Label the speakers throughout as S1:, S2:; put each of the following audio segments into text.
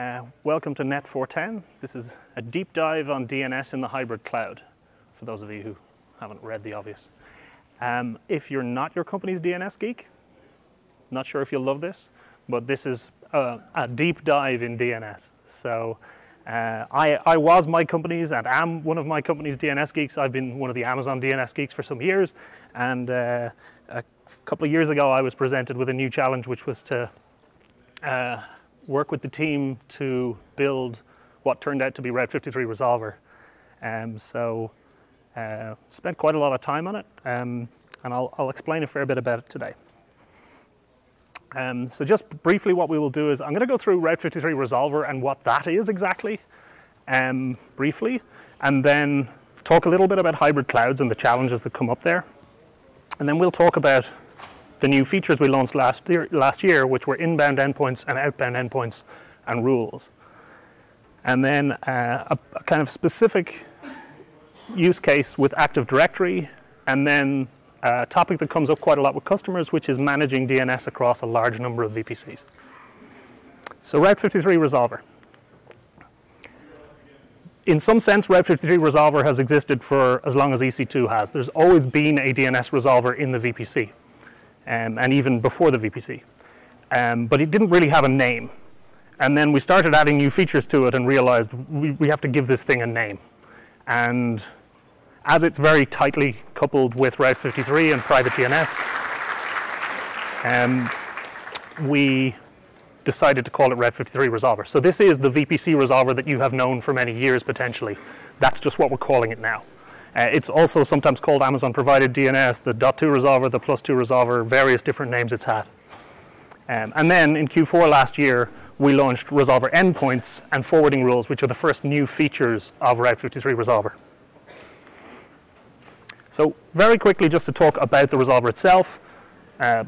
S1: Uh, welcome to Net 410. This is a deep dive on DNS in the hybrid cloud, for those of you who haven't read the obvious. Um, if you're not your company's DNS geek, not sure if you'll love this, but this is a, a deep dive in DNS. So uh, I, I, was my company's and am one of my company's DNS geeks. I've been one of the Amazon DNS geeks for some years. And uh, a couple of years ago, I was presented with a new challenge, which was to uh, work with the team to build what turned out to be Route 53 Resolver. Um, so uh, spent quite a lot of time on it, um, and I'll, I'll, explain a fair bit about it today. Um, so just briefly what we will do is I'm going to go through Route 53 Resolver and what that is exactly, um, briefly, and then talk a little bit about hybrid clouds and the challenges that come up there. And then we'll talk about the new features we launched last year, last year, which were inbound endpoints and outbound endpoints and rules. And then uh, a, a, kind of specific use case with Active Directory, and then a topic that comes up quite a lot with customers, which is managing DNS across a large number of VPCs. So Route 53 Resolver. In some sense, Route 53 Resolver has existed for as long as EC2 has. There's always been a DNS resolver in the VPC um, and even before the VPC. Um, but it didn't really have a name. And then we started adding new features to it and realized we, we have to give this thing a name. And as it's very tightly coupled with Route 53 and private DNS, um, we decided to call it Route 53 Resolver. So this is the VPC resolver that you have known for many years potentially. That's just what we're calling it now. Uh, it's also sometimes called Amazon provided DNS, the .2 resolver, the plus 2 resolver, various different names it's had. Um, and then in Q4 last year, we launched resolver endpoints and forwarding rules, which are the first new features of Route 53 resolver. So very quickly, just to talk about the resolver itself. Uh,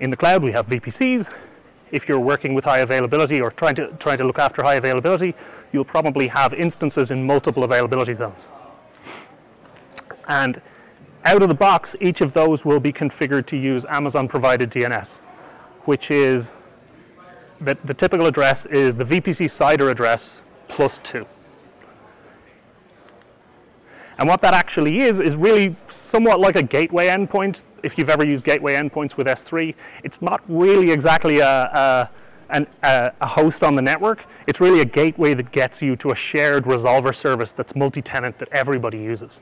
S1: in the cloud, we have VPCs. If you're working with high availability or trying to, trying to look after high availability, you'll probably have instances in multiple availability zones. And out of the box, each of those will be configured to use Amazon provided DNS, which is the, the typical address is the VPC CIDR address plus two. And what that actually is, is really somewhat like a gateway endpoint. If you've ever used gateway endpoints with S3, it's not really exactly a, a, an, a, a host on the network. It's really a gateway that gets you to a shared resolver service that's multi-tenant that everybody uses.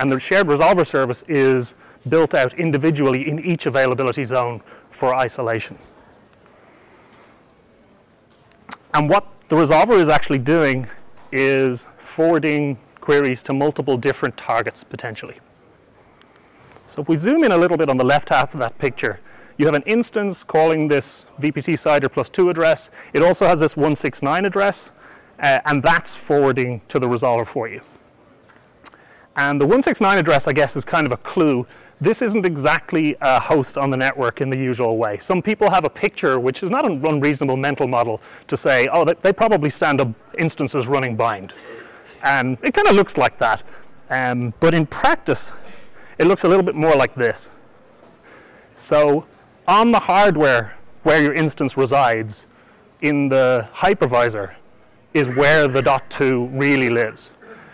S1: And the shared resolver service is built out individually in each availability zone for isolation. And what the resolver is actually doing is forwarding queries to multiple different targets potentially. So if we zoom in a little bit on the left half of that picture, you have an instance calling this VPC CIDR plus 2 address. It also has this 169 address, uh, and that's forwarding to the resolver for you. And the 169 address, I guess, is kind of a clue. This isn't exactly a host on the network in the usual way. Some people have a picture, which is not an unreasonable mental model, to say, oh, they probably stand up instances running bind. And it kind of looks like that. Um, but in practice, it looks a little bit more like this. So on the hardware where your instance resides, in the hypervisor, is where the .2 really lives.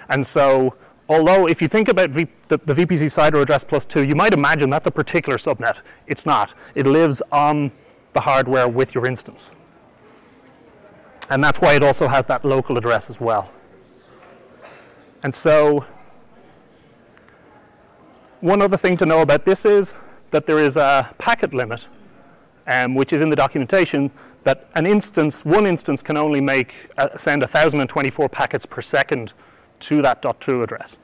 S1: And so Although if you think about v the, the, VPC CIDR address plus 2, you might imagine that's a particular subnet. It's not. It lives on the hardware with your instance. And that's why it also has that local address as well. And so one other thing to know about this is that there is a packet limit, um, which is in the documentation, that an instance, one instance can only make, uh, send 1,024 packets per second to that .2 address.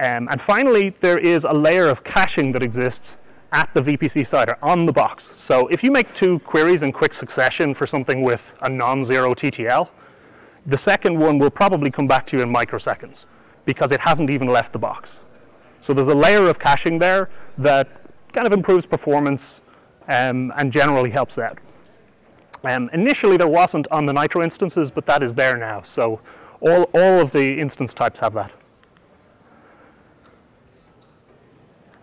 S1: Um, and finally, there is a layer of caching that exists at the VPC side or on the box. So if you make two queries in quick succession for something with a non-zero TTL, the second one will probably come back to you in microseconds because it hasn't even left the box. So there's a layer of caching there that kind of improves performance um, and generally helps out. Um, initially there wasn't on the Nitro instances, but that is there now. So all, all of the instance types have that.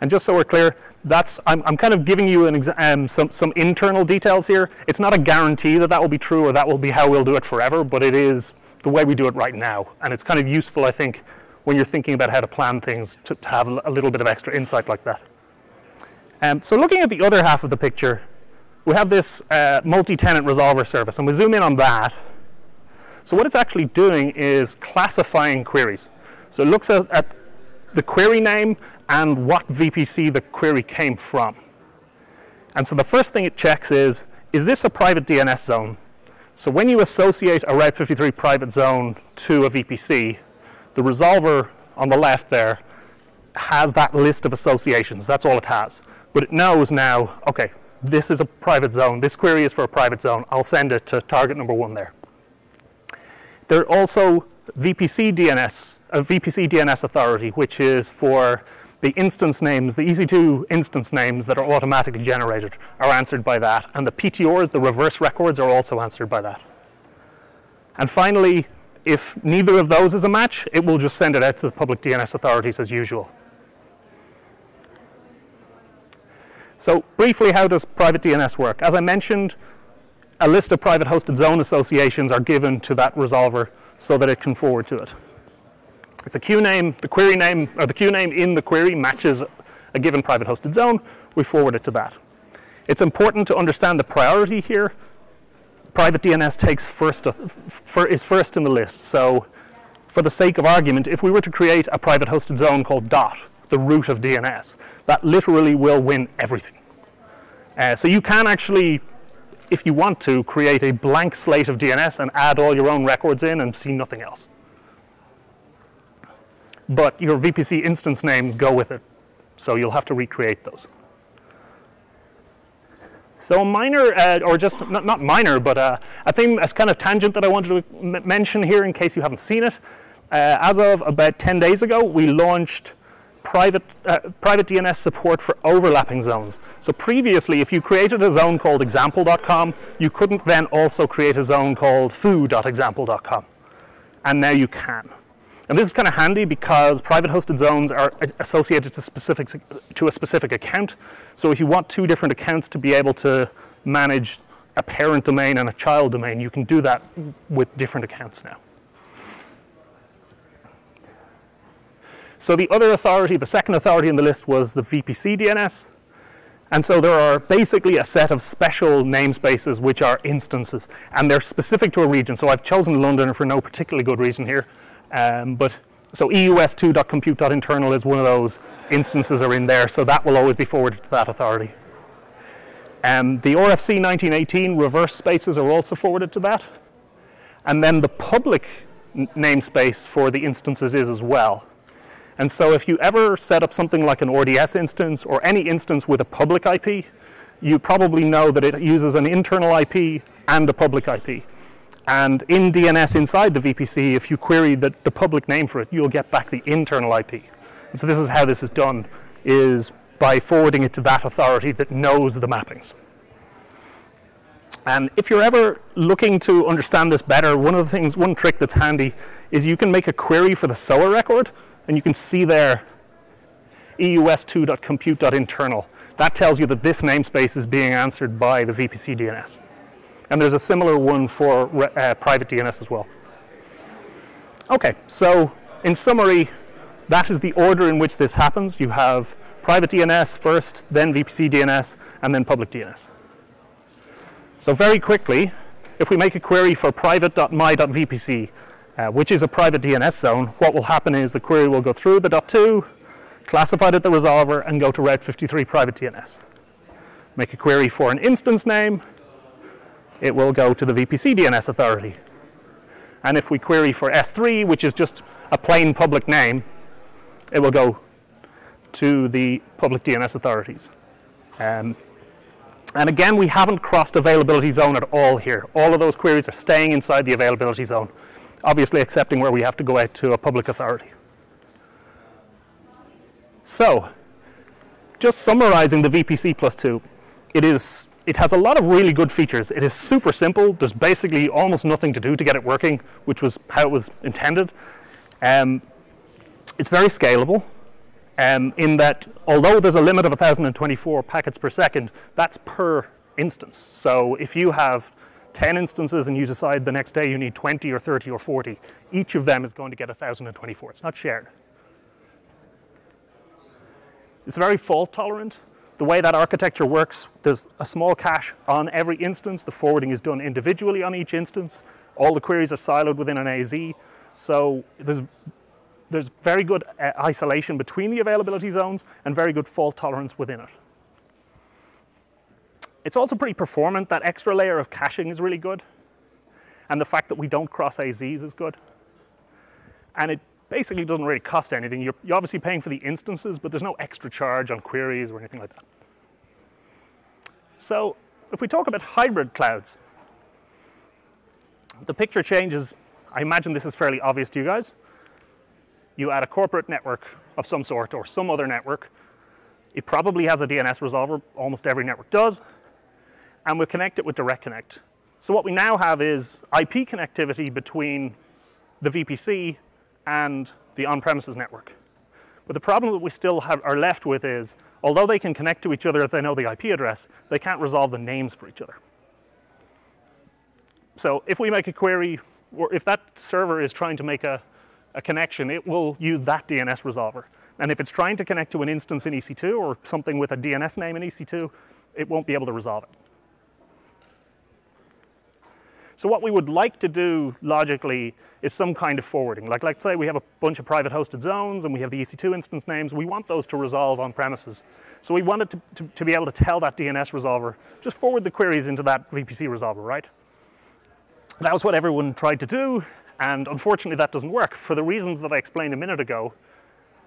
S1: And just so we're clear, that's I'm, I'm kind of giving you an um, some some internal details here. It's not a guarantee that that will be true or that will be how we'll do it forever, but it is the way we do it right now, and it's kind of useful, I think, when you're thinking about how to plan things to, to have a little bit of extra insight like that. Um, so looking at the other half of the picture, we have this uh, multi-tenant resolver service, and we zoom in on that. So what it's actually doing is classifying queries. So it looks at, the query name and what VPC the query came from. And so the first thing it checks is, is this a private DNS zone? So when you associate a Route 53 private zone to a VPC, the resolver on the left there has that list of associations. That's all it has. But it knows now, okay, this is a private zone. This query is for a private zone. I'll send it to target number one there. There are also VPC DNS, a VPC DNS authority, which is for the instance names, the EC2 instance names that are automatically generated are answered by that. And the PTRs, the reverse records, are also answered by that. And finally, if neither of those is a match, it will just send it out to the public DNS authorities as usual. So briefly, how does private DNS work? As I mentioned, a list of private hosted zone associations are given to that resolver so that it can forward to it. If the QNAME, the query name, or the QNAME in the query matches a given private hosted zone, we forward it to that. It's important to understand the priority here. Private DNS takes first, is first in the list. So for the sake of argument, if we were to create a private hosted zone called dot, the root of DNS, that literally will win everything. Uh, so you can actually if you want to, create a blank slate of DNS and add all your own records in and see nothing else. But your VPC instance names go with it, so you'll have to recreate those. So a minor, uh, or just not, not minor, but uh, a thing, a kind of tangent that I wanted to mention here in case you haven't seen it. Uh, as of about 10 days ago, we launched private, uh, private DNS support for overlapping zones. So previously, if you created a zone called example.com, you couldn't then also create a zone called foo.example.com. And now you can. And this is kind of handy because private hosted zones are associated to, specific, to a specific account. So if you want two different accounts to be able to manage a parent domain and a child domain, you can do that with different accounts now. So the other authority, the second authority in the list was the VPC DNS. And so there are basically a set of special namespaces which are instances, and they're specific to a region. So I've chosen London for no particularly good reason here. Um, but so eus2.compute.internal is one of those instances are in there, so that will always be forwarded to that authority. Um, the RFC 1918 reverse spaces are also forwarded to that. And then the public namespace for the instances is as well. And so if you ever set up something like an RDS instance or any instance with a public IP, you probably know that it uses an internal IP and a public IP. And in DNS inside the VPC, if you query the, the public name for it, you'll get back the internal IP. And so this is how this is done, is by forwarding it to that authority that knows the mappings. And if you're ever looking to understand this better, one of the things, one trick that's handy is you can make a query for the SOA record and you can see there eus2.compute.internal. That tells you that this namespace is being answered by the VPC DNS. And there's a similar one for uh, private DNS as well. Okay, so in summary, that is the order in which this happens. You have private DNS first, then VPC DNS, and then public DNS. So very quickly, if we make a query for private.my.vpc, uh, which is a private DNS zone, what will happen is the query will go through the .2, classified at the resolver, and go to Route 53 private DNS. Make a query for an instance name, it will go to the VPC DNS authority. And if we query for S3, which is just a plain public name, it will go to the public DNS authorities. Um, and again, we haven't crossed availability zone at all here. All of those queries are staying inside the availability zone obviously accepting where we have to go out to a public authority. So, just summarizing the VPC plus 2, it, is, it has a lot of really good features. It is super simple. There's basically almost nothing to do to get it working, which was how it was intended. Um, it's very scalable. um, in that although there's a limit of 1024 packets per second, that's per instance. So if you have 10 instances and you decide the next day you need 20 or 30 or 40, each of them is going to get 1024. It's not shared. It's very fault tolerant. The way that architecture works, there's a small cache on every instance. The forwarding is done individually on each instance. All the queries are siloed within an AZ. So there's, there's very good uh, isolation between the availability zones and very good fault tolerance within it. It's also pretty performant. That extra layer of caching is really good. And the fact that we don't cross AZs is good. And it basically doesn't really cost anything. You're, you're obviously paying for the instances, but there's no extra charge on queries or anything like that. So if we talk about hybrid clouds, the picture changes. I imagine this is fairly obvious to you guys. You add a corporate network of some sort or some other network. It probably has a DNS resolver, almost every network does, and we'll connect it with Direct Connect. So what we now have is IP connectivity between the VPC and the on-premises network. But the problem that we still have, are left with is, although they can connect to each other if they know the IP address, they can't resolve the names for each other. So if we make a query, or if that server is trying to make a, a connection, it will use that DNS resolver. And if it's trying to connect to an instance in EC2 or something with a DNS name in EC2, it won't be able to resolve it. So what we would like to do logically is some kind of forwarding. Like let's say we have a bunch of private hosted zones and we have the EC2 instance names. We want those to resolve on premises. So we wanted to, to, to be able to tell that DNS resolver, just forward the queries into that VPC resolver, right? That was what everyone tried to do. And unfortunately that doesn't work. For the reasons that I explained a minute ago,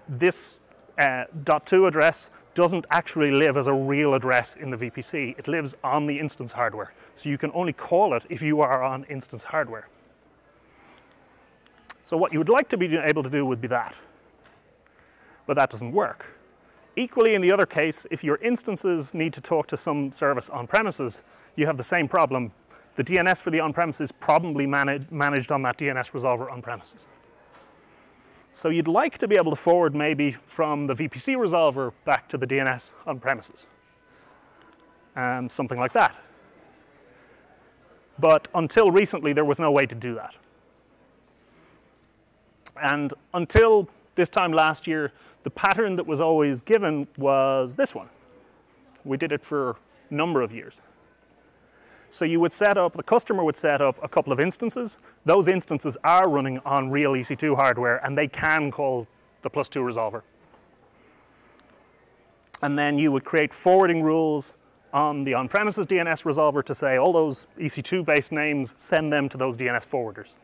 S1: this uh, .2 address doesn't actually live as a real address in the VPC. It lives on the instance hardware. So you can only call it if you are on instance hardware. So what you would like to be able to do would be that. But that doesn't work. Equally in the other case, if your instances need to talk to some service on premises, you have the same problem. The DNS for the on-premises probably managed, managed on that DNS resolver on premises. So you'd like to be able to forward maybe from the VPC resolver back to the DNS on premises. Um, something like that. But until recently, there was no way to do that. And until this time last year, the pattern that was always given was this one. We did it for a number of years. So you would set up, the customer would set up a couple of instances. Those instances are running on real EC2 hardware and they can call the plus two resolver. And then you would create forwarding rules on the on-premises DNS resolver to say all those EC2 based names, send them to those DNS forwarders.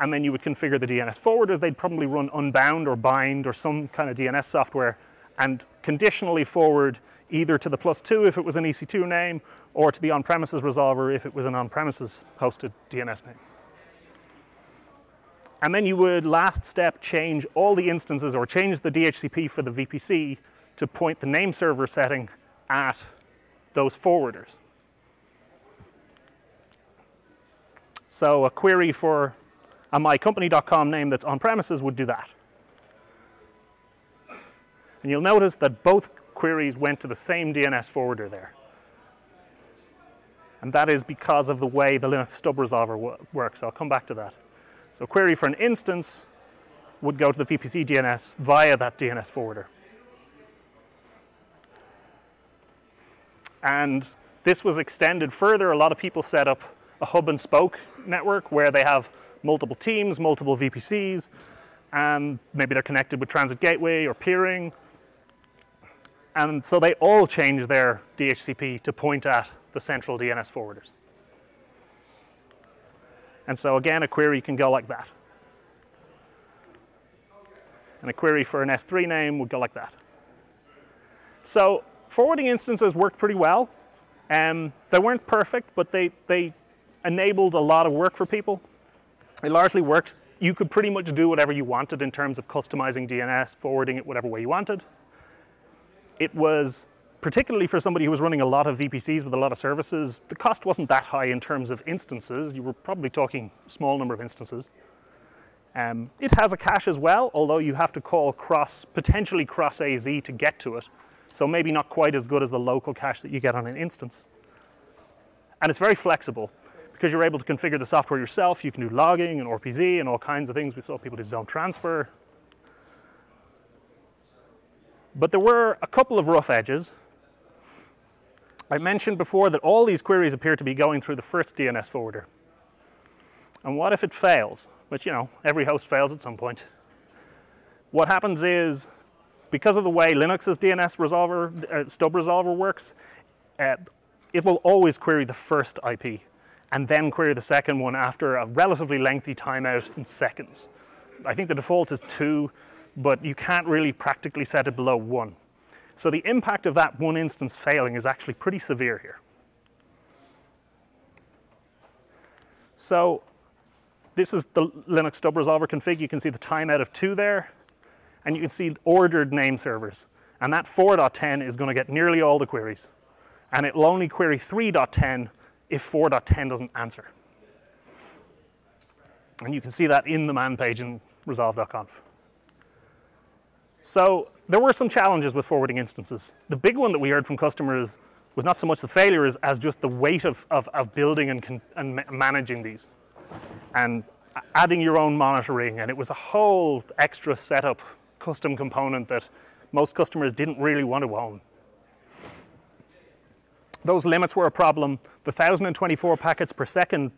S1: And then you would configure the DNS forwarders. They'd probably run Unbound or Bind or some kind of DNS software and conditionally forward either to the plus two if it was an EC2 name or to the on-premises resolver if it was an on-premises hosted DNS name. And then you would last step change all the instances or change the DHCP for the VPC to point the name server setting at those forwarders. So a query for a mycompany.com name that's on premises would do that. And you'll notice that both queries went to the same DNS forwarder there. And that is because of the way the Linux stub resolver works. I'll come back to that. So query for an instance would go to the VPC DNS via that DNS forwarder. And this was extended further. A lot of people set up a hub and spoke network where they have multiple teams, multiple VPCs, and maybe they're connected with Transit Gateway or peering and so they all change their DHCP to point at the central DNS forwarders. And so again, a query can go like that. And a query for an S3 name would go like that. So forwarding instances worked pretty well. Um, they weren't perfect, but they, they enabled a lot of work for people. It largely works. You could pretty much do whatever you wanted in terms of customizing DNS, forwarding it whatever way you wanted it was particularly for somebody who was running a lot of VPCs with a lot of services, the cost wasn't that high in terms of instances. You were probably talking small number of instances. Um, it has a cache as well, although you have to call cross, potentially cross AZ to get to it. So maybe not quite as good as the local cache that you get on an instance. And it's very flexible because you're able to configure the software yourself. You can do logging and RPZ and all kinds of things. We saw people do zone transfer. But there were a couple of rough edges. I mentioned before that all these queries appear to be going through the first DNS forwarder. And what if it fails? Which, you know, every host fails at some point. What happens is, because of the way Linux's DNS resolver, uh, stub resolver works, uh, it will always query the first IP and then query the second one after a relatively lengthy timeout in seconds. I think the default is two, but you can't really practically set it below one. So the impact of that one instance failing is actually pretty severe here. So this is the Linux stub resolver config. You can see the timeout of two there, and you can see ordered name servers. And that 4.10 is going to get nearly all the queries. And it will only query 3.10 if 4.10 doesn't answer. And you can see that in the man page in resolv.conf. So there were some challenges with forwarding instances. The big one that we heard from customers was not so much the failures as just the weight of, of, of building and, and managing these and adding your own monitoring. And it was a whole extra setup custom component that most customers didn't really want to own. Those limits were a problem. The 1024 packets per second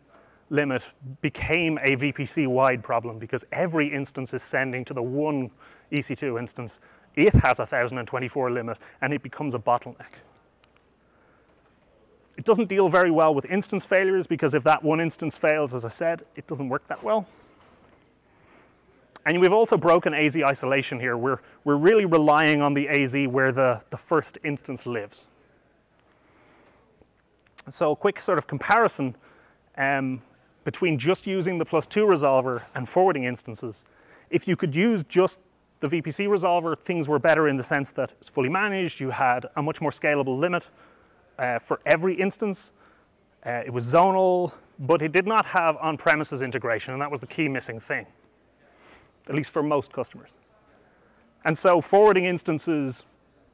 S1: limit became a VPC wide problem because every instance is sending to the one EC2 instance. It has a 1024 limit and it becomes a bottleneck. It doesn't deal very well with instance failures because if that one instance fails, as I said, it doesn't work that well. And we've also broken AZ isolation here. We're, we're really relying on the AZ where the, the first instance lives. So a quick sort of comparison um, between just using the plus two resolver and forwarding instances. If you could use just the VPC resolver, things were better in the sense that it's fully managed, you had a much more scalable limit uh, for every instance. Uh, it was zonal, but it did not have on-premises integration, and that was the key missing thing, at least for most customers. And so forwarding instances,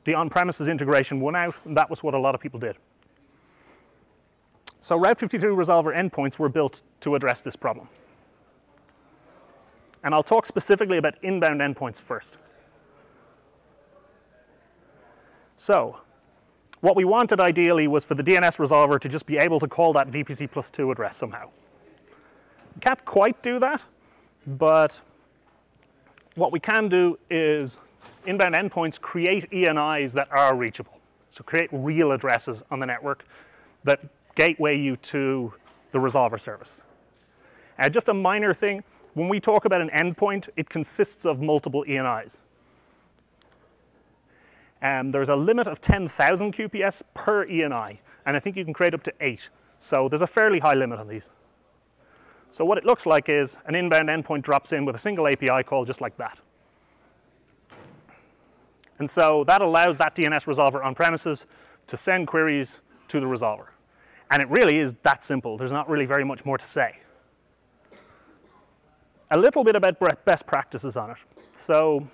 S1: the on-premises integration won out, and that was what a lot of people did. So Route 53 resolver endpoints were built to address this problem. And I'll talk specifically about inbound endpoints first. So what we wanted ideally was for the DNS resolver to just be able to call that VPC plus 2 address somehow. Can't quite do that, but what we can do is inbound endpoints create ENIs that are reachable. So create real addresses on the network that gateway you to the resolver service. Uh, just a minor thing, when we talk about an endpoint, it consists of multiple ENIs. Um, there's a limit of 10,000 QPS per ENI, and I think you can create up to eight. So there's a fairly high limit on these. So what it looks like is an inbound endpoint drops in with a single API call just like that. And so that allows that DNS resolver on premises to send queries to the resolver. And it really is that simple. There's not really very much more to say. A little bit about best practices on it. So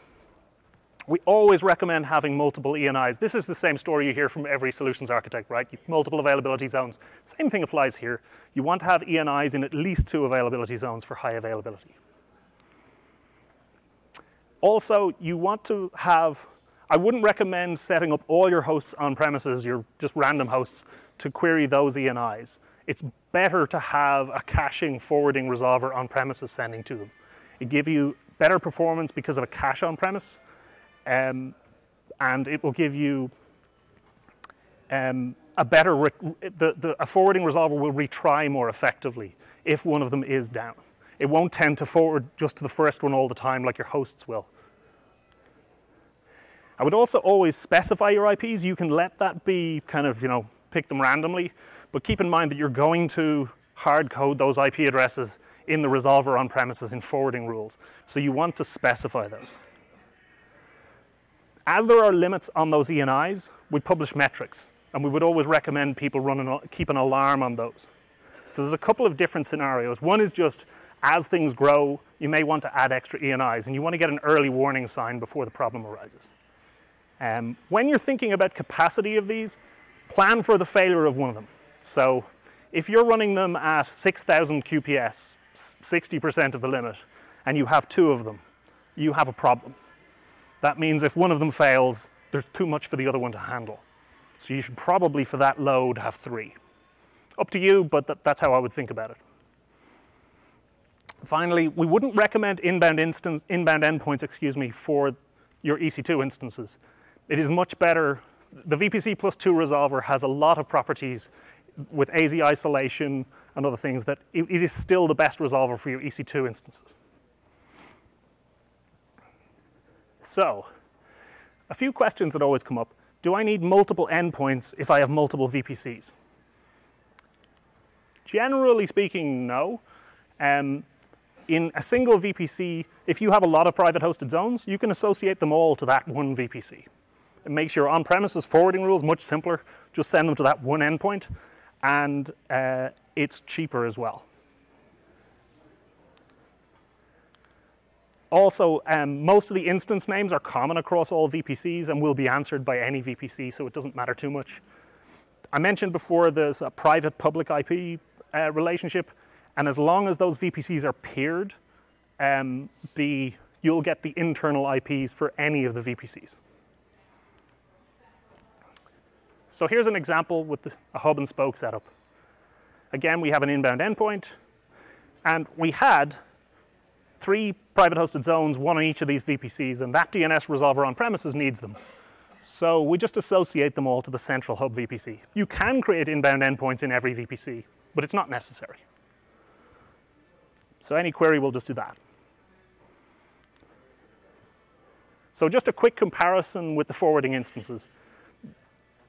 S1: we always recommend having multiple ENIs. This is the same story you hear from every solutions architect, right? Multiple availability zones. Same thing applies here. You want to have ENIs in at least two availability zones for high availability. Also, you want to have, I wouldn't recommend setting up all your hosts on premises, your just random hosts, to query those ENIs. It's better to have a caching forwarding resolver on premises sending to them. It gives you better performance because of a cache on premise, um, and it will give you um, a better, the, the, a forwarding resolver will retry more effectively if one of them is down. It won't tend to forward just to the first one all the time like your hosts will. I would also always specify your IPs. You can let that be kind of, you know, pick them randomly, but keep in mind that you're going to hard code those IP addresses in the resolver on premises in forwarding rules. So you want to specify those. As there are limits on those ENIs, we publish metrics, and we would always recommend people run an, keep an alarm on those. So there's a couple of different scenarios. One is just as things grow, you may want to add extra ENIs, and you want to get an early warning sign before the problem arises. Um, when you're thinking about capacity of these, plan for the failure of one of them. So if you're running them at 6,000 QPS, 60% of the limit, and you have two of them, you have a problem. That means if one of them fails, there's too much for the other one to handle. So you should probably, for that load, have three. Up to you, but th that's how I would think about it. Finally, we wouldn't recommend inbound, instance, inbound endpoints, excuse me, for your EC2 instances. It is much better. The VPC plus 2 resolver has a lot of properties with AZ isolation and other things that it, it is still the best resolver for your EC2 instances. So, a few questions that always come up. Do I need multiple endpoints if I have multiple VPCs? Generally speaking, no. Um, in a single VPC, if you have a lot of private hosted zones, you can associate them all to that one VPC. It makes your on-premises forwarding rules much simpler. Just send them to that one endpoint, and uh, it's cheaper as well. Also, um, most of the instance names are common across all VPCs and will be answered by any VPC, so it doesn't matter too much. I mentioned before there's a private public IP uh, relationship, and as long as those VPCs are peered, um, the, you'll get the internal IPs for any of the VPCs. So here's an example with a hub and spoke setup. Again, we have an inbound endpoint, and we had three private hosted zones, one on each of these VPCs, and that DNS resolver on premises needs them. So we just associate them all to the central hub VPC. You can create inbound endpoints in every VPC, but it's not necessary. So any query will just do that. So just a quick comparison with the forwarding instances.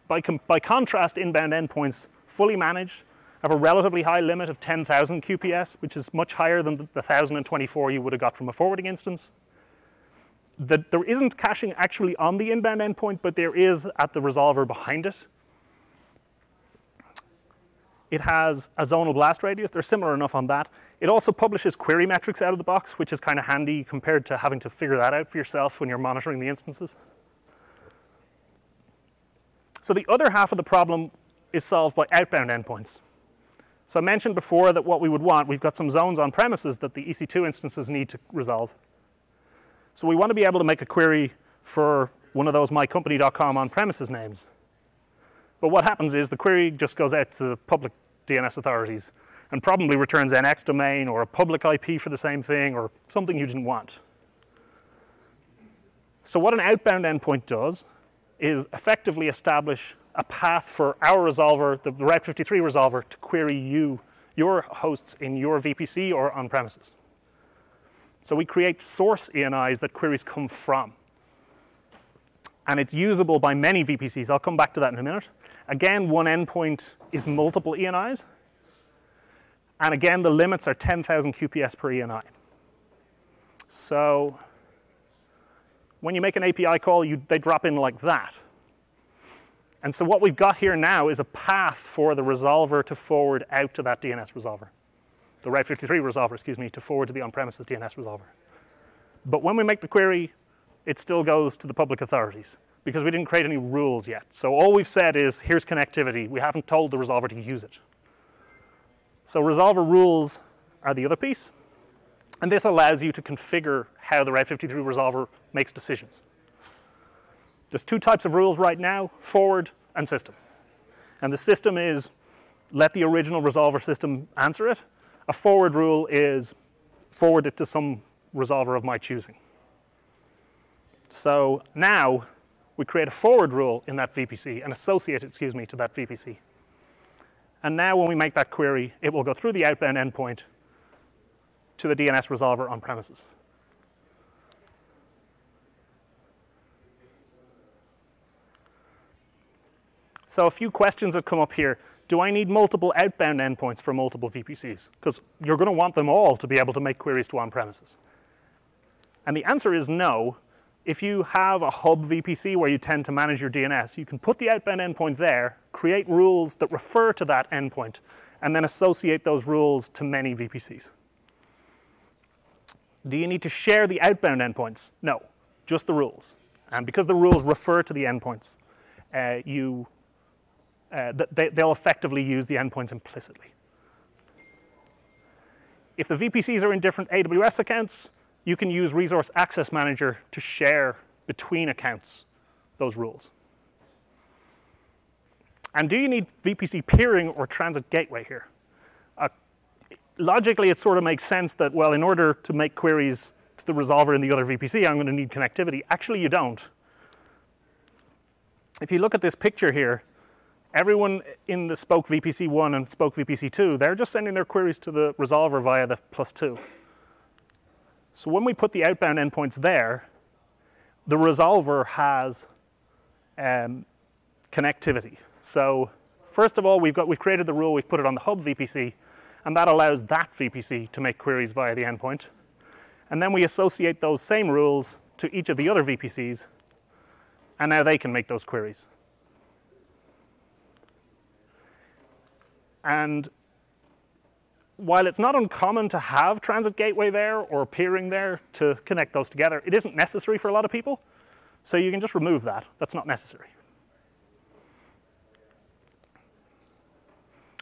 S1: By, by contrast, inbound endpoints, fully managed, have a relatively high limit of 10,000 QPS, which is much higher than the 1,024 you would have got from a forwarding instance. The, there isn't caching actually on the inbound endpoint, but there is at the resolver behind it. It has a zonal blast radius. They're similar enough on that. It also publishes query metrics out of the box, which is kind of handy compared to having to figure that out for yourself when you're monitoring the instances. So the other half of the problem is solved by outbound endpoints. So I mentioned before that what we would want, we've got some zones on premises that the EC2 instances need to resolve. So we want to be able to make a query for one of those mycompany.com on premises names. But what happens is the query just goes out to the public DNS authorities and probably returns NX domain or a public IP for the same thing or something you didn't want. So what an outbound endpoint does is effectively establish a path for our resolver, the, Route 53 resolver, to query you, your hosts in your VPC or on premises. So we create source ENIs that queries come from. And it's usable by many VPCs. I'll come back to that in a minute. Again, one endpoint is multiple ENIs. And again, the limits are 10,000 QPS per ENI. So when you make an API call, you, they drop in like that. And so what we've got here now is a path for the resolver to forward out to that DNS resolver. The Route 53 resolver, excuse me, to forward to the on-premises DNS resolver. But when we make the query, it still goes to the public authorities because we didn't create any rules yet. So all we've said is, here's connectivity. We haven't told the resolver to use it. So resolver rules are the other piece. And this allows you to configure how the Route 53 resolver makes decisions. There's two types of rules right now, forward and system. And the system is let the original resolver system answer it. A forward rule is forward it to some resolver of my choosing. So now we create a forward rule in that VPC and associate it, excuse me, to that VPC. And now when we make that query, it will go through the outbound endpoint to the DNS resolver on premises. So a few questions have come up here. Do I need multiple outbound endpoints for multiple VPCs? Because you're going to want them all to be able to make queries to on-premises. And the answer is no. If you have a hub VPC where you tend to manage your DNS, you can put the outbound endpoint there, create rules that refer to that endpoint, and then associate those rules to many VPCs. Do you need to share the outbound endpoints? No, just the rules. And because the rules refer to the endpoints, uh, you, uh, they, they'll effectively use the endpoints implicitly. If the VPCs are in different AWS accounts, you can use Resource Access Manager to share between accounts those rules. And do you need VPC peering or transit gateway here? Logically, it sort of makes sense that, well, in order to make queries to the resolver in the other VPC, I'm going to need connectivity. Actually, you don't. If you look at this picture here, everyone in the Spoke VPC 1 and Spoke VPC 2, they're just sending their queries to the resolver via the plus 2. So when we put the outbound endpoints there, the resolver has um, connectivity. So first of all, we've, got, we've created the rule, we've put it on the hub VPC, and that allows that VPC to make queries via the endpoint. And then we associate those same rules to each of the other VPCs, and now they can make those queries. And while it's not uncommon to have transit gateway there or peering there to connect those together, it isn't necessary for a lot of people. So you can just remove that. That's not necessary.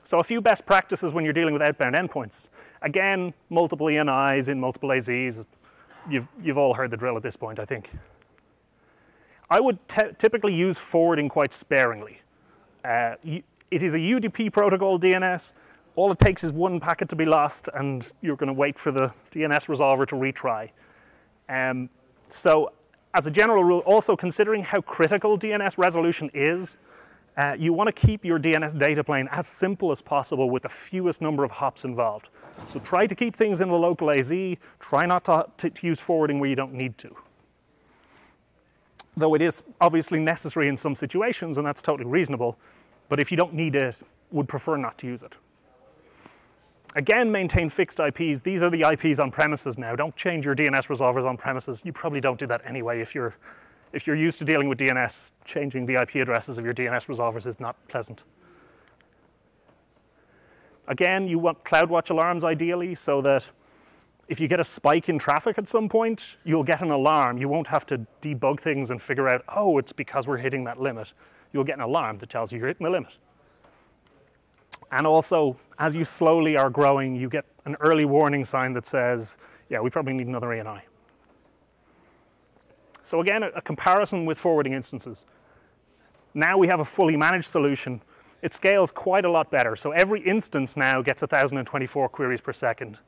S1: So a few best practices when you're dealing with outbound endpoints. Again, multiple ENIs in multiple AZs. You've, you've all heard the drill at this point, I think. I would typically use forwarding quite sparingly. Uh, it is a UDP protocol DNS. All it takes is one packet to be lost and you're going to wait for the DNS resolver to retry. Um, so as a general rule, also considering how critical DNS resolution is, uh, you want to keep your DNS data plane as simple as possible with the fewest number of hops involved. So try to keep things in the local AZ, try not to, to, to use forwarding where you don't need to. Though it is obviously necessary in some situations, and that's totally reasonable, but if you don't need it, would prefer not to use it. Again, maintain fixed IPs. These are the IPs on premises now. Don't change your DNS resolvers on premises. You probably don't do that anyway if you're if you're used to dealing with DNS, changing the IP addresses of your DNS resolvers is not pleasant. Again, you want CloudWatch alarms ideally so that if you get a spike in traffic at some point, you'll get an alarm. You won't have to debug things and figure out, oh, it's because we're hitting that limit. You'll get an alarm that tells you you're hitting the limit. And also, as you slowly are growing, you get an early warning sign that says, yeah, we probably need another ENI. So again, a, comparison with forwarding instances. Now we have a fully managed solution. It scales quite a lot better. So every instance now gets 1,024 queries per second.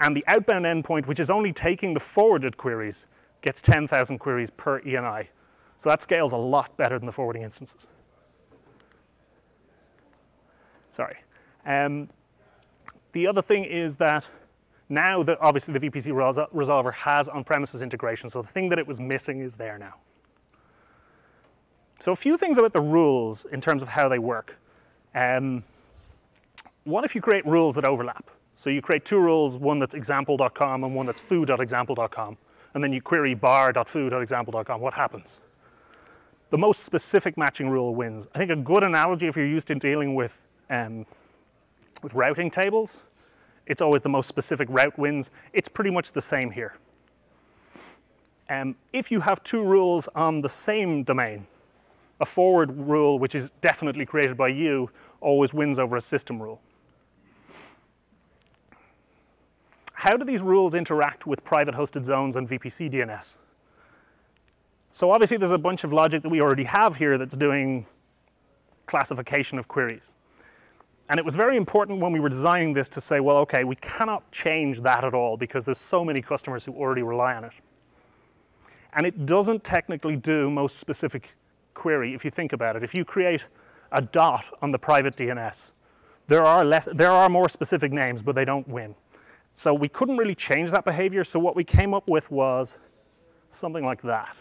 S1: And the outbound endpoint, which is only taking the forwarded queries, gets 10,000 queries per ENI. So that scales a lot better than the forwarding instances. Sorry. Um, the other thing is that now that obviously the VPC resolver has on-premises integration, so the thing that it was missing is there now. So a few things about the rules in terms of how they work. Um, what if you create rules that overlap? So you create two rules, one that's example.com and one that's foo.example.com, and then you query bar.foo.example.com, what happens? The most specific matching rule wins. I think a good analogy if you're used to dealing with, um, with routing tables it's always the most specific route wins. It's pretty much the same here. Um, if you have two rules on the same domain, a forward rule, which is definitely created by you, always wins over a system rule. How do these rules interact with private hosted zones and VPC DNS? So obviously there's a bunch of logic that we already have here that's doing classification of queries. And it was very important when we were designing this to say, well, okay, we cannot change that at all because there's so many customers who already rely on it. And it doesn't technically do most specific query if you think about it. If you create a dot on the private DNS, there are, less, there are more specific names, but they don't win. So we couldn't really change that behavior, so what we came up with was something like that.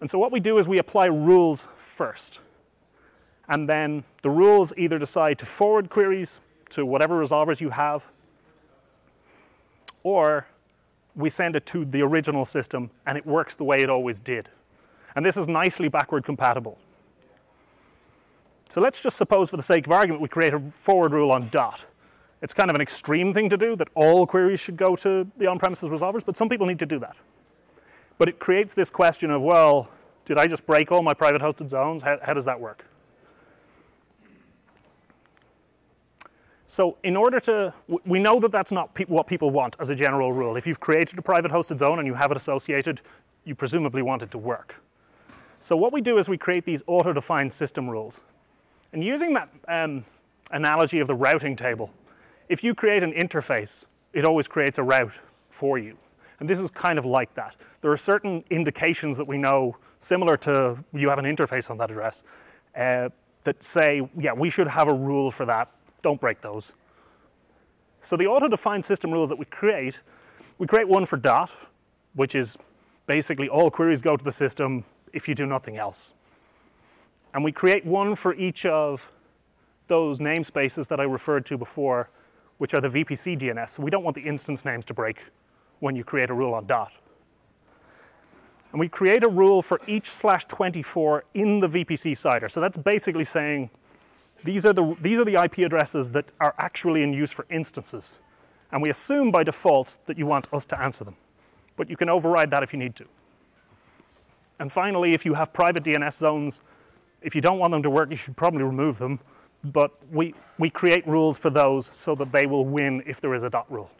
S1: And so what we do is we apply rules first and then the rules either decide to forward queries to whatever resolvers you have, or we send it to the original system and it works the way it always did. And this is nicely backward compatible. So let's just suppose for the sake of argument we create a forward rule on dot. It's kind of an extreme thing to do that all queries should go to the on-premises resolvers, but some people need to do that. But it creates this question of, well, did I just break all my private hosted zones? How, how does that work? So in order to, we know that that's not pe what people want as a general rule. If you've created a private hosted zone and you have it associated, you presumably want it to work. So what we do is we create these auto-defined system rules. And using that um, analogy of the routing table, if you create an interface, it always creates a route for you. And this is kind of like that. There are certain indications that we know, similar to you have an interface on that address, uh, that say, yeah, we should have a rule for that don't break those. So the auto-defined system rules that we create, we create one for dot, which is basically all queries go to the system if you do nothing else. And we create one for each of those namespaces that I referred to before, which are the VPC DNS. We don't want the instance names to break when you create a rule on dot. And we create a rule for each slash 24 in the VPC CIDR. So that's basically saying these are, the, these are the IP addresses that are actually in use for instances. And we assume by default that you want us to answer them. But you can override that if you need to. And finally, if you have private DNS zones, if you don't want them to work, you should probably remove them. But we, we create rules for those so that they will win if there is a dot rule.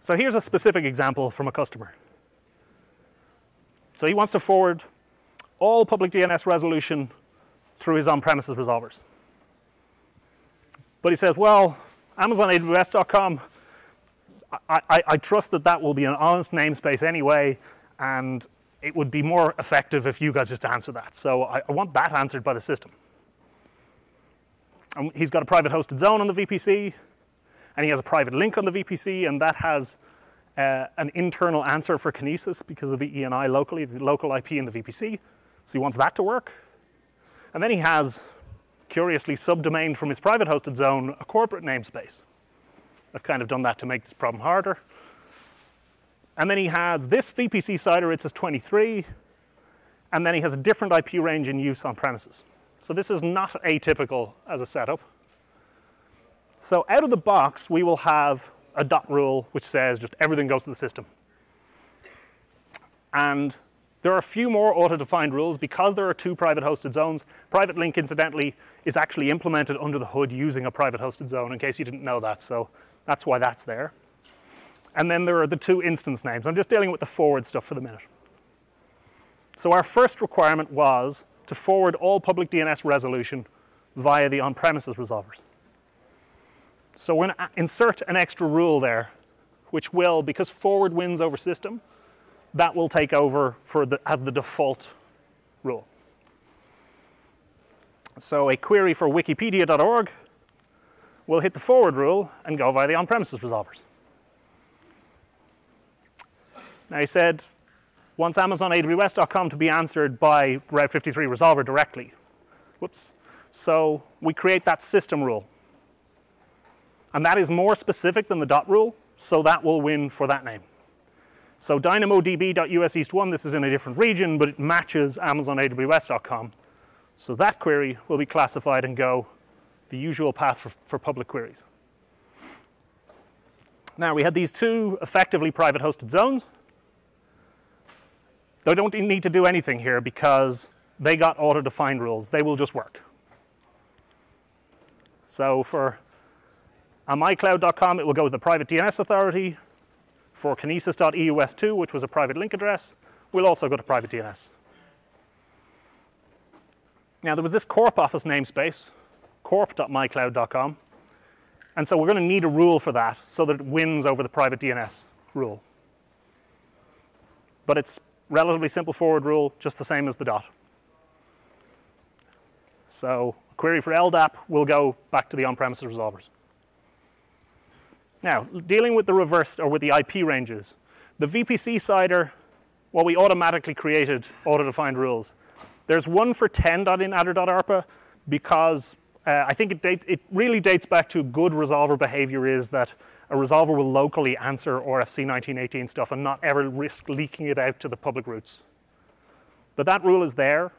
S1: So here's a specific example from a customer. So he wants to forward all public DNS resolution through his on-premises resolvers. But he says, well, amazonaws.com, I, I, I, trust that that will be an honest namespace anyway, and it would be more effective if you guys just answer that. So I, I want that answered by the system. And he's got a private hosted zone on the VPC, and he has a private link on the VPC, and that has uh, an internal answer for Kinesis because of the ENI locally, the local IP in the VPC. So he wants that to work. And then he has, curiously subdomained from his private hosted zone, a corporate namespace. I've kind of done that to make this problem harder. And then he has this VPC CIDR, it says 23, and then he has a different IP range in use on premises. So this is not atypical as a setup. So out of the box, we will have a dot rule which says just everything goes to the system. And there are a few more auto-defined rules because there are two private hosted zones. Private link, incidentally, is actually implemented under the hood using a private hosted zone in case you didn't know that. So that's why that's there. And then there are the two instance names. I'm just dealing with the forward stuff for the minute. So our first requirement was to forward all public DNS resolution via the on-premises resolvers. So we're going to insert an extra rule there, which will, because forward wins over system, that will take over for the, as the default rule. So a query for wikipedia.org will hit the forward rule and go via the on-premises resolvers. Now he said, wants amazonaws.com to be answered by Route 53 resolver directly. Whoops. So we create that system rule. And that is more specific than the dot rule, so that will win for that name. So dynamodb.us east 1, this is in a different region, but it matches amazonaws.com. So that query will be classified and go the usual path for, for public queries. Now we had these two effectively private hosted zones. They don't need to do anything here because they got auto-defined rules. They will just work. So for uh, on mycloud.com, it will go to the private DNS authority for kinesis.eus2, which was a private link address, we'll also go to private DNS. Now there was this corp office namespace, corp.mycloud.com, and so we're going to need a rule for that so that it wins over the private DNS rule. But it's relatively simple forward rule, just the same as the dot. So a query for LDAP will go back to the on-premises resolvers. Now, dealing with the reverse or with the IP ranges, the VPC CIDR, well, we automatically created auto-defined rules. There's one for 10.in-addr.arpa because uh, I think it, date, it, really dates back to good resolver behavior is that a resolver will locally answer RFC 1918 stuff and not ever risk leaking it out to the public routes. But that rule is there.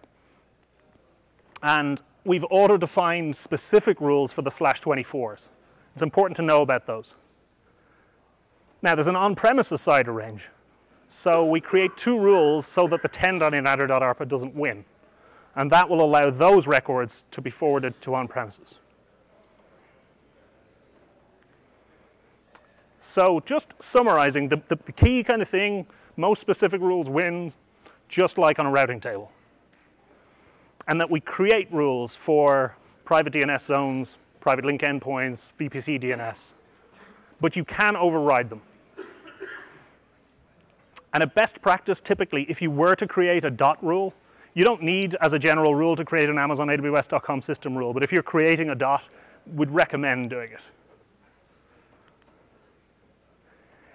S1: And we've auto-defined specific rules for the slash 24s. It's important to know about those. Now, there's an on-premises CIDR range. So we create two rules so that the 10.in-addr.arpa doesn't win. And that will allow those records to be forwarded to on-premises. So just summarizing, the, the, the, key kind of thing, most specific rules wins, just like on a routing table. And that we create rules for private DNS zones, private link endpoints, VPC DNS, but you can override them. And a best practice, typically, if you were to create a dot rule, you don't need, as a general rule, to create an amazonaws.com system rule. But if you're creating a dot, would recommend doing it.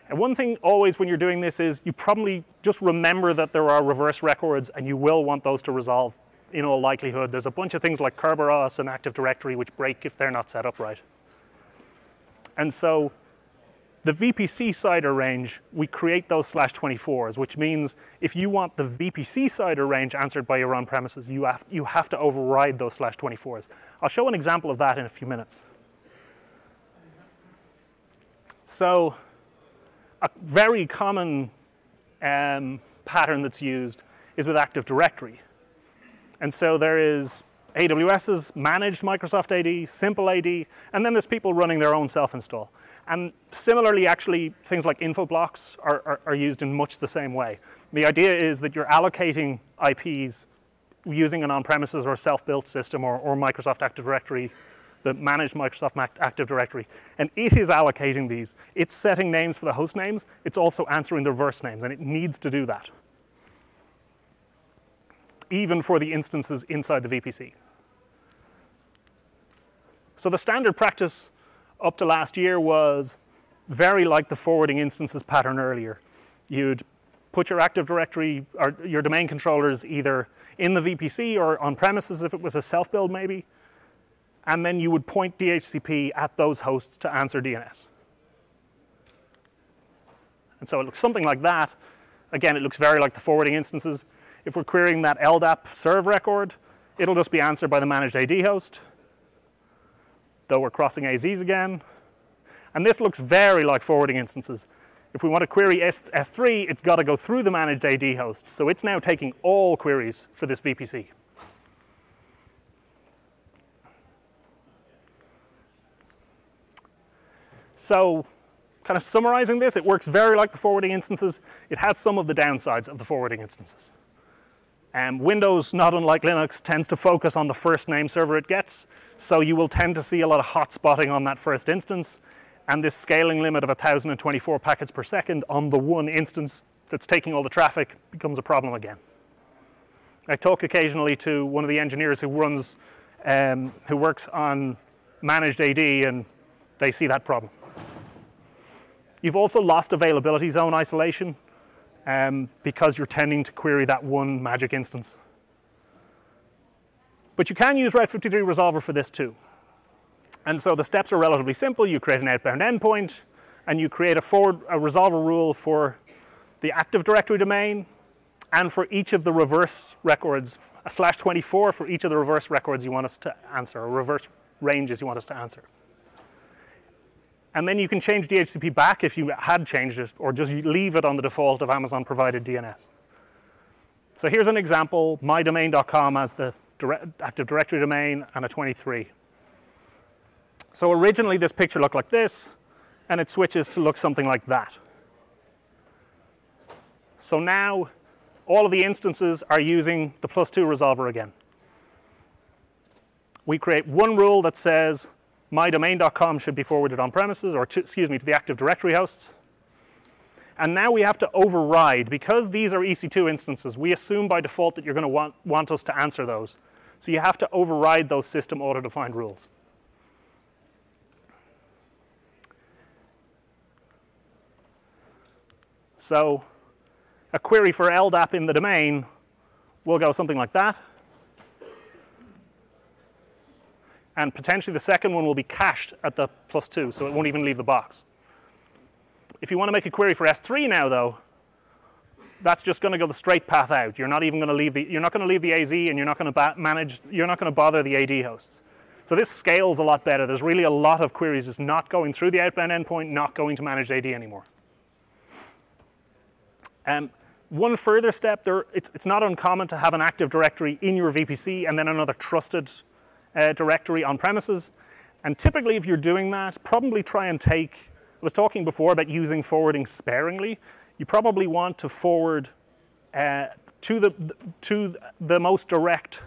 S1: And one thing always when you're doing this is you probably just remember that there are reverse records and you will want those to resolve in all likelihood. There's a bunch of things like Kerberos and Active Directory which break if they're not set up right. And so the VPC CIDR range, we create those slash 24s, which means if you want the VPC CIDR range answered by your on-premises, you have, you have to override those slash 24s. I'll show an example of that in a few minutes. So a very common um, pattern that's used is with Active Directory. And so there is AWS's managed Microsoft AD, simple AD, and then there's people running their own self-install. And similarly, actually, things like Infoblox are, are, are, used in much the same way. The idea is that you're allocating IPs using an on-premises or self-built system or, or Microsoft Active Directory, the managed Microsoft Active Directory, and it is allocating these. It's setting names for the host names. It's also answering the reverse names, and it needs to do that, even for the instances inside the VPC. So the standard practice up to last year was very like the forwarding instances pattern earlier. You'd put your Active Directory or your domain controllers either in the VPC or on premises if it was a self-build maybe, and then you would point DHCP at those hosts to answer DNS. And so it looks something like that. Again, it looks very like the forwarding instances. If we're querying that LDAP SRV record, it'll just be answered by the managed AD host though we're crossing AZs again. And this looks very like forwarding instances. If we want to query S S3, it's got to go through the managed AD host. So it's now taking all queries for this VPC. So kind of summarizing this, it works very like the forwarding instances. It has some of the downsides of the forwarding instances. And Windows, not unlike Linux, tends to focus on the first name server it gets. So you will tend to see a lot of hot spotting on that first instance. And this scaling limit of 1,024 packets per second on the one instance that's taking all the traffic becomes a problem again. I talk occasionally to one of the engineers who runs, um, who works on managed AD, and they see that problem. You've also lost availability zone isolation um, because you're tending to query that one magic instance. But you can use Route 53 Resolver for this too. And so the steps are relatively simple. You create an outbound endpoint, and you create a forward a resolver rule for the Active Directory domain, and for each of the reverse records, a slash 24 for each of the reverse records you want us to answer, or reverse ranges you want us to answer. And then you can change DHCP back if you had changed it, or just leave it on the default of Amazon provided DNS. So here's an example, mydomain.com as the direct, Active Directory domain and a 23. So originally this picture looked like this, and it switches to look something like that. So now all of the instances are using the plus two resolver again. We create one rule that says mydomain.com should be forwarded on premises, or to, excuse me, to the Active Directory hosts. And now we have to override, because these are EC2 instances, we assume by default that you're going to want, want us to answer those. So you have to override those system auto-defined rules. So a query for LDAP in the domain will go something like that. And potentially the second one will be cached at the plus two, so it won't even leave the box. If you want to make a query for S3 now, though, that's just going to go the straight path out. You're not even going to leave the, you're not going to leave the AZ and you're not going to manage, you're not going to bother the AD hosts. So this scales a lot better. There's really a lot of queries just not going through the outbound endpoint, not going to managed AD anymore. Um, one further step, there, it's, it's not uncommon to have an active directory in your VPC and then another trusted uh, directory on premises. And typically if you're doing that, probably try and take, I was talking before about using forwarding sparingly. You probably want to forward uh, to, the, to the most direct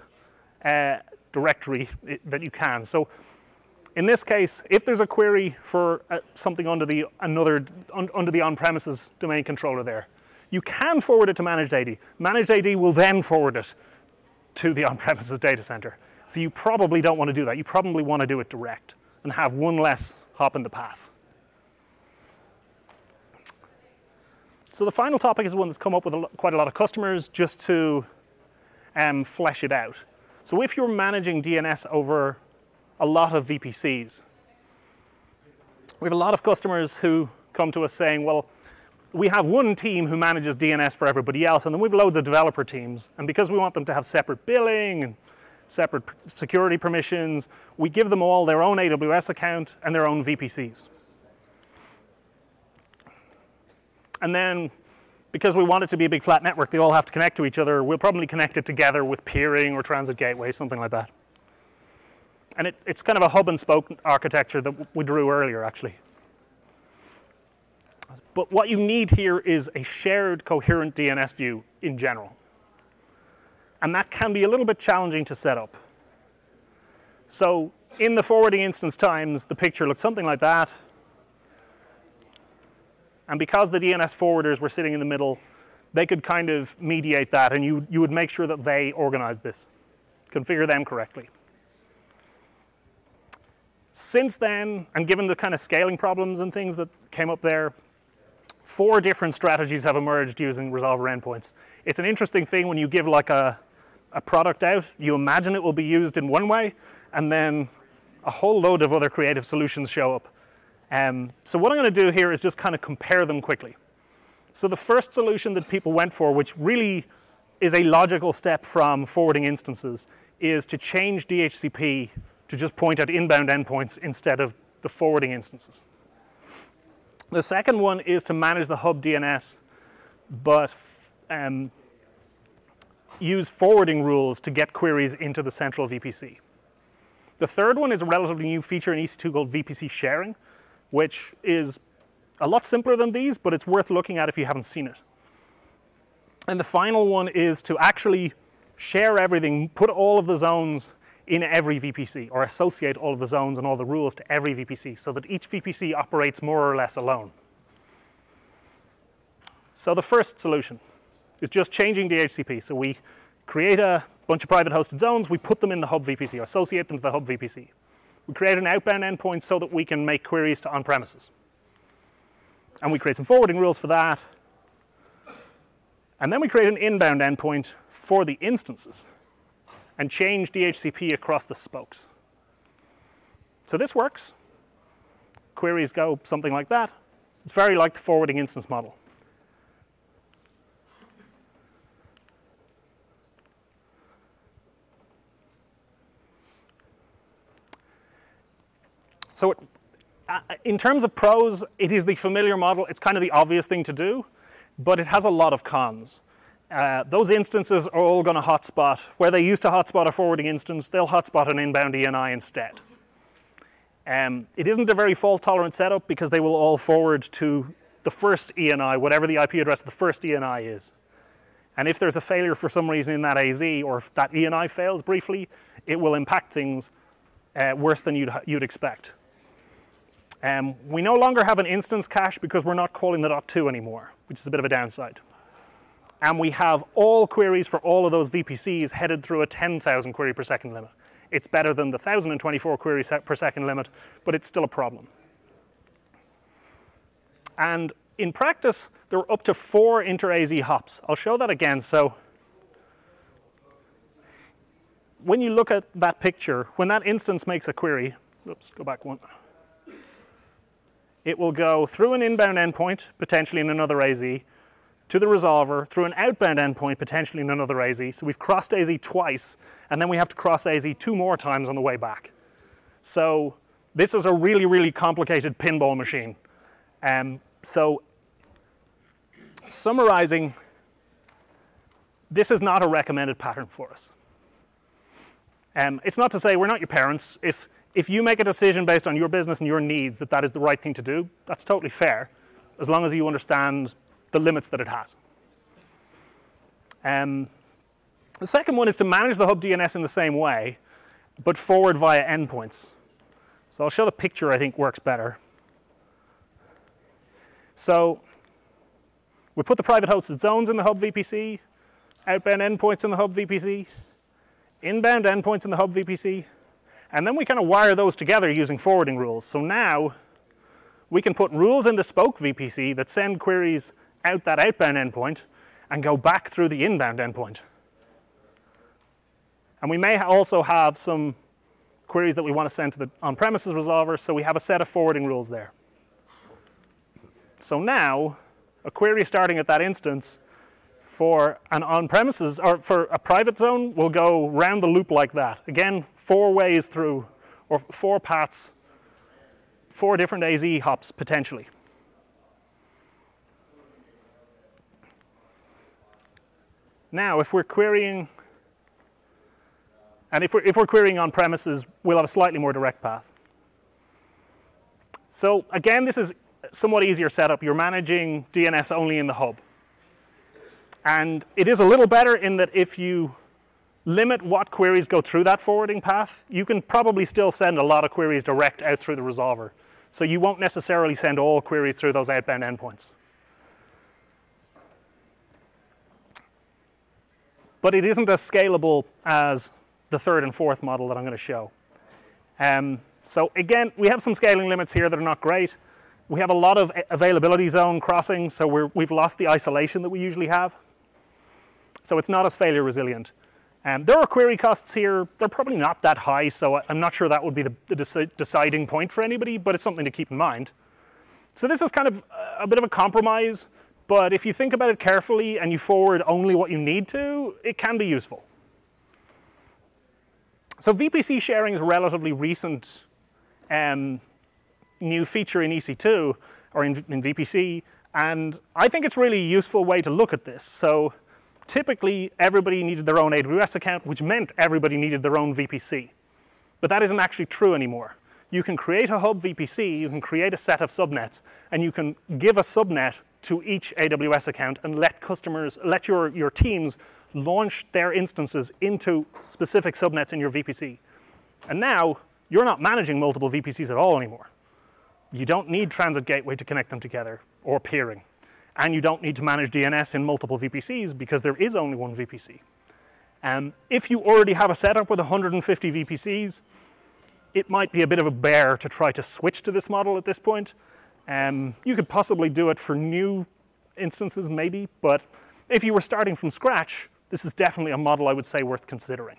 S1: uh, directory that you can. So in this case, if there's a query for uh, something under the another un, under the on-premises domain controller there, you can forward it to managed AD. Managed AD will then forward it to the on-premises data center. So you probably don't want to do that. You probably want to do it direct and have one less hop in the path. So the final topic is one that's come up with a quite a lot of customers just to um, flesh it out. So if you're managing DNS over a lot of VPCs, we have a lot of customers who come to us saying, well, we have one team who manages DNS for everybody else, and then we have loads of developer teams. And because we want them to have separate billing and separate security permissions, we give them all their own AWS account and their own VPCs. And then because we want it to be a big flat network, they all have to connect to each other. We'll probably connect it together with peering or transit gateway, something like that. And it, it's kind of a hub and spoke architecture that we drew earlier, actually. But what you need here is a shared coherent DNS view in general. And that can be a little bit challenging to set up. So in the forwarding instance times, the picture looks something like that. And because the DNS forwarders were sitting in the middle, they could kind of mediate that and you, you would make sure that they organized this, configure them correctly. Since then, and given the kind of scaling problems and things that came up there, four different strategies have emerged using resolver endpoints. It's an interesting thing when you give like a, a product out, you imagine it will be used in one way, and then a whole load of other creative solutions show up. Um, so what I'm going to do here is just kind of compare them quickly. So the first solution that people went for, which really is a logical step from forwarding instances, is to change DHCP to just point at inbound endpoints instead of the forwarding instances. The second one is to manage the hub DNS, but um, use forwarding rules to get queries into the central VPC. The third one is a relatively new feature in EC2 called VPC sharing, which is a lot simpler than these, but it's worth looking at if you haven't seen it. And the final one is to actually share everything, put all of the zones in every VPC, or associate all of the zones and all the rules to every VPC, so that each VPC operates more or less alone. So the first solution is just changing DHCP. So we create a bunch of private hosted zones, we put them in the hub VPC, or associate them to the hub VPC. We create an outbound endpoint so that we can make queries to on-premises. And we create some forwarding rules for that. And then we create an inbound endpoint for the instances and change DHCP across the spokes. So this works. Queries go something like that. It's very like the forwarding instance model. So uh, in terms of pros, it is the familiar model. It's kind of the obvious thing to do, but it has a lot of cons. Uh, those instances are all going to hotspot. Where they used to hotspot a forwarding instance, they'll hotspot an inbound ENI instead. Um, it isn't a very fault-tolerant setup because they will all forward to the first ENI, whatever the IP address of the first ENI is. And if there's a failure for some reason in that AZ, or if that ENI fails briefly, it will impact things uh, worse than you'd, you'd expect. Um, we no longer have an instance cache because we're not calling the .2 anymore, which is a bit of a downside. And we have all queries for all of those VPCs headed through a 10,000 query per second limit. It's better than the 1,024 queries per second limit, but it's still a problem. And in practice, there are up to four inter-AZ hops. I'll show that again. So when you look at that picture, when that instance makes a query, oops, go back one. It will go through an inbound endpoint, potentially in another AZ, to the resolver through an outbound endpoint, potentially in another AZ. So we've crossed AZ twice, and then we have to cross AZ two more times on the way back. So this is a really, really complicated pinball machine. Um, so summarizing, this is not a recommended pattern for us. Um, it's not to say we're not your parents. If, if you make a decision based on your business and your needs that that is the right thing to do, that's totally fair, as long as you understand the limits that it has. Um, the second one is to manage the hub DNS in the same way, but forward via endpoints. So I'll show the picture I think works better. So we put the private hosted zones in the hub VPC, outbound endpoints in the hub VPC, inbound endpoints in the hub VPC, and then we kind of wire those together using forwarding rules. So now we can put rules in the spoke VPC that send queries out that outbound endpoint and go back through the inbound endpoint. And we may also have some queries that we want to send to the on-premises resolver, so we have a set of forwarding rules there. So now, a query starting at that instance for an on-premises, or for a private zone, will go round the loop like that. Again, four ways through, or four paths, four different AZ hops potentially. Now, if we're querying, and if we're, if we're querying on premises, we'll have a slightly more direct path. So again, this is somewhat easier setup. You're managing DNS only in the hub. And it is a little better in that if you limit what queries go through that forwarding path, you can probably still send a lot of queries direct out through the resolver. So you won't necessarily send all queries through those outbound endpoints. But it isn't as scalable as the third and fourth model that I'm going to show. Um, so again, we have some scaling limits here that are not great. We have a lot of availability zone crossing, so we have lost the isolation that we usually have. So it's not as failure resilient. Um, there are query costs here. They're probably not that high, so I'm not sure that would be the, the deci deciding point for anybody, but it's something to keep in mind. So this is kind of a bit of a compromise. But if you think about it carefully and you forward only what you need to, it can be useful. So VPC sharing is a relatively recent um, new feature in EC2 or in, in VPC, and I think it's really a useful way to look at this. So typically everybody needed their own AWS account, which meant everybody needed their own VPC. But that isn't actually true anymore. You can create a hub VPC, you can create a set of subnets, and you can give a subnet to each AWS account and let customers, let your, your teams launch their instances into specific subnets in your VPC. And now you're not managing multiple VPCs at all anymore. You don't need Transit Gateway to connect them together or peering. And you don't need to manage DNS in multiple VPCs because there is only one VPC. Um, if you already have a setup with 150 VPCs, it might be a bit of a bear to try to switch to this model at this point. Um, you could possibly do it for new instances maybe, but if you were starting from scratch, this is definitely a model I would say worth considering.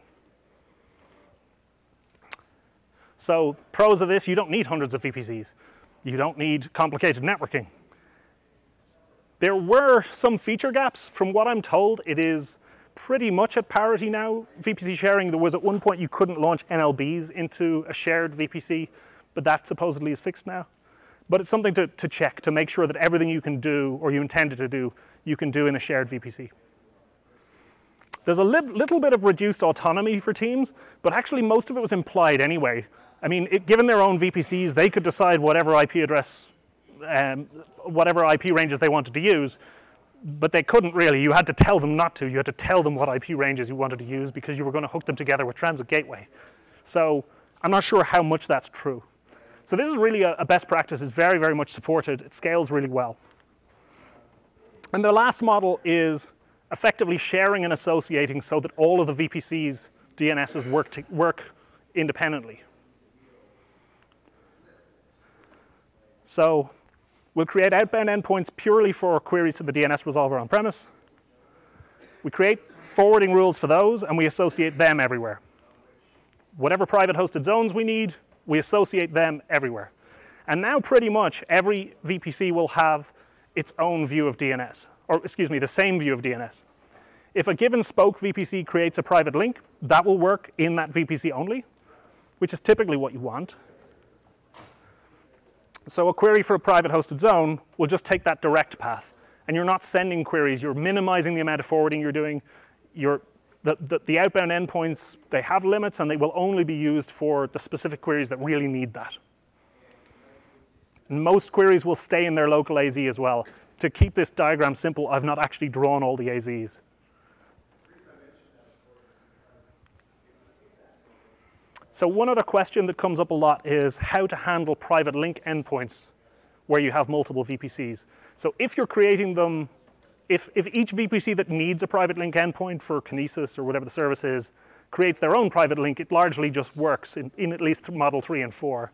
S1: So pros of this, you don't need hundreds of VPCs. You don't need complicated networking. There were some feature gaps. From what I'm told, it is pretty much at parity now. VPC sharing, there was at one point you couldn't launch NLBs into a shared VPC, but that supposedly is fixed now. But it's something to, to check to make sure that everything you can do or you intended to do, you can do in a shared VPC. There's a li little bit of reduced autonomy for teams, but actually most of it was implied anyway. I mean, it, given their own VPCs, they could decide whatever IP address, um, whatever IP ranges they wanted to use, but they couldn't really. You had to tell them not to. You had to tell them what IP ranges you wanted to use because you were going to hook them together with Transit Gateway. So I'm not sure how much that's true. So this is really a, a best practice. It's very, very much supported. It scales really well. And the last model is effectively sharing and associating so that all of the VPCs DNSs work, to, work independently. So we'll create outbound endpoints purely for queries to the DNS resolver on premise. We create forwarding rules for those and we associate them everywhere. Whatever private hosted zones we need, we associate them everywhere. And now pretty much every VPC will have its own view of DNS. or excuse me, the same view of DNS. If a given spoke VPC creates a private link, that will work in that VPC only, which is typically what you want. So a query for a private hosted zone will just take that direct path. And you're not sending queries, you're minimizing the amount of forwarding you're doing. You're, the, the, the outbound endpoints, they have limits and they will only be used for the specific queries that really need that. And most queries will stay in their local AZ as well. To keep this diagram simple, I've not actually drawn all the AZs. So one other question that comes up a lot is how to handle private link endpoints where you have multiple VPCs. So if you're creating them, if, if each VPC that needs a private link endpoint for Kinesis or whatever the service is creates their own private link, it largely just works in, in at least model three and four,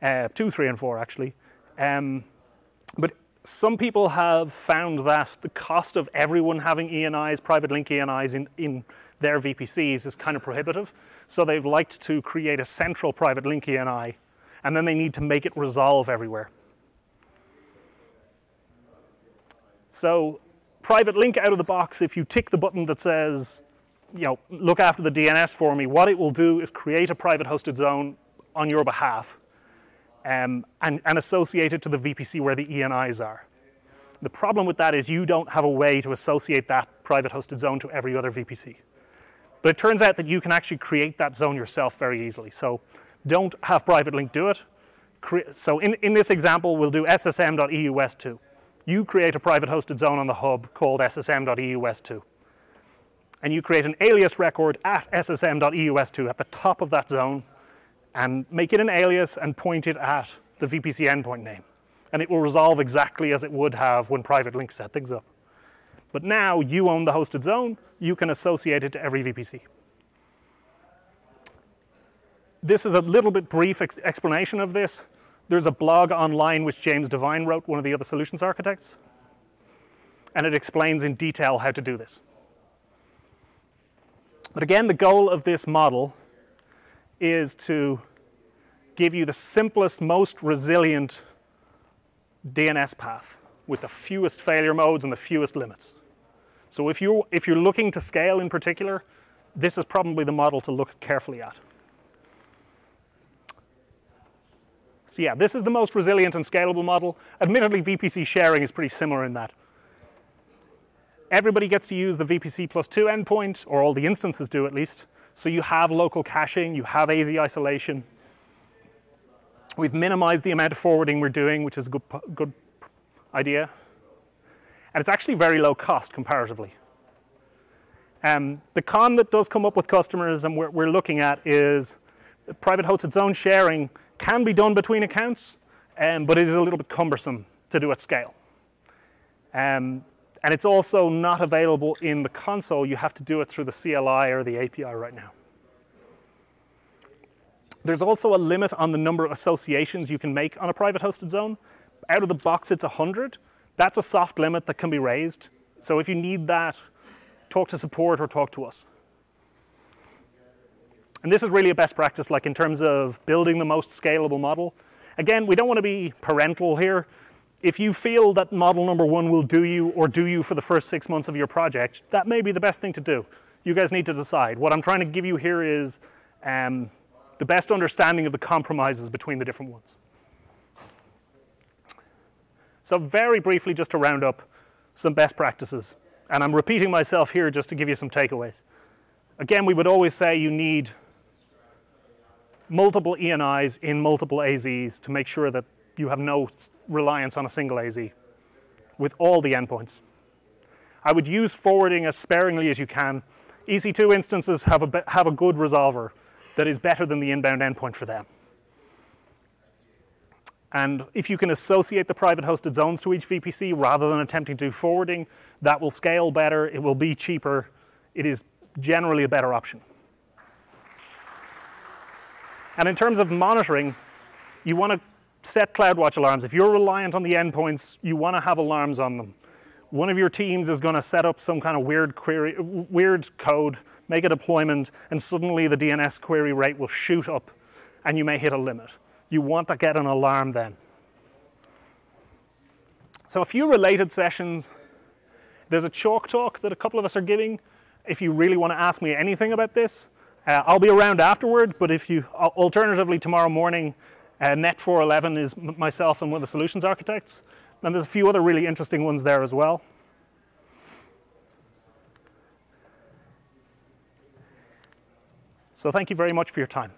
S1: uh, two, three, and four actually. Um, but some people have found that the cost of everyone having ENIs, private link ENIs in, in their VPCs is kind of prohibitive. So they've liked to create a central private link ENI, and then they need to make it resolve everywhere. So private link out of the box, if you tick the button that says, you know, look after the DNS for me, what it will do is create a private hosted zone on your behalf um, and, and associate it to the VPC where the ENIs are. The problem with that is you don't have a way to associate that private hosted zone to every other VPC. But it turns out that you can actually create that zone yourself very easily. So don't have private link do it. so in, in this example, we'll do ssm.eu west2. You create a private hosted zone on the hub called ssm.eu west2. And you create an alias record at ssm.eu west2 at the top of that zone and make it an alias and point it at the VPC endpoint name. And it will resolve exactly as it would have when private link set things up. But now you own the hosted zone, you can associate it to every VPC. This is a little bit brief ex explanation of this. There's a blog online which James Devine wrote, one of the other solutions architects, and it explains in detail how to do this. But again, the goal of this model is to give you the simplest, most resilient DNS path with the fewest failure modes and the fewest limits. So if you're, if you're looking to scale in particular, this is probably the model to look carefully at. So yeah, this is the most resilient and scalable model. Admittedly, VPC sharing is pretty similar in that. Everybody gets to use the VPC plus two endpoint, or all the instances do at least. So you have local caching, you have AZ isolation. We've minimized the amount of forwarding we're doing, which is a good, good idea and it's actually very low cost comparatively. Um, the con that does come up with customers and we're, we're looking at is private hosted zone sharing can be done between accounts, um, but it is a little bit cumbersome to do at scale. Um, and it's also not available in the console. You have to do it through the CLI or the API right now. There's also a limit on the number of associations you can make on a private hosted zone. Out of the box, it's 100, that's a soft limit that can be raised. So if you need that, talk to support or talk to us. And this is really a best practice, like in terms of building the most scalable model. Again, we don't want to be parental here. If you feel that model number one will do you or do you for the first six months of your project, that may be the best thing to do. You guys need to decide. What I'm trying to give you here is um, the best understanding of the compromises between the different ones. So very briefly, just to round up some best practices. And I'm repeating myself here just to give you some takeaways. Again, we would always say you need multiple ENIs in multiple AZs to make sure that you have no reliance on a single AZ with all the endpoints. I would use forwarding as sparingly as you can. EC2 instances have a, have a good resolver that is better than the inbound endpoint for them. And if you can associate the private hosted zones to each VPC rather than attempting to do forwarding, that will scale better, it will be cheaper, it is generally a better option. And in terms of monitoring, you want to set CloudWatch alarms. If you're reliant on the endpoints, you want to have alarms on them. One of your teams is going to set up some kind of weird query, weird code, make a deployment, and suddenly the DNS query rate will shoot up and you may hit a limit you want to get an alarm then. So a few related sessions. There's a chalk talk that a couple of us are giving. If you really want to ask me anything about this, uh, I'll be around afterward, but if you, alternatively tomorrow morning, uh, Net 411 is myself and one of the solutions architects. And there's a few other really interesting ones there as well. So thank you very much for your time.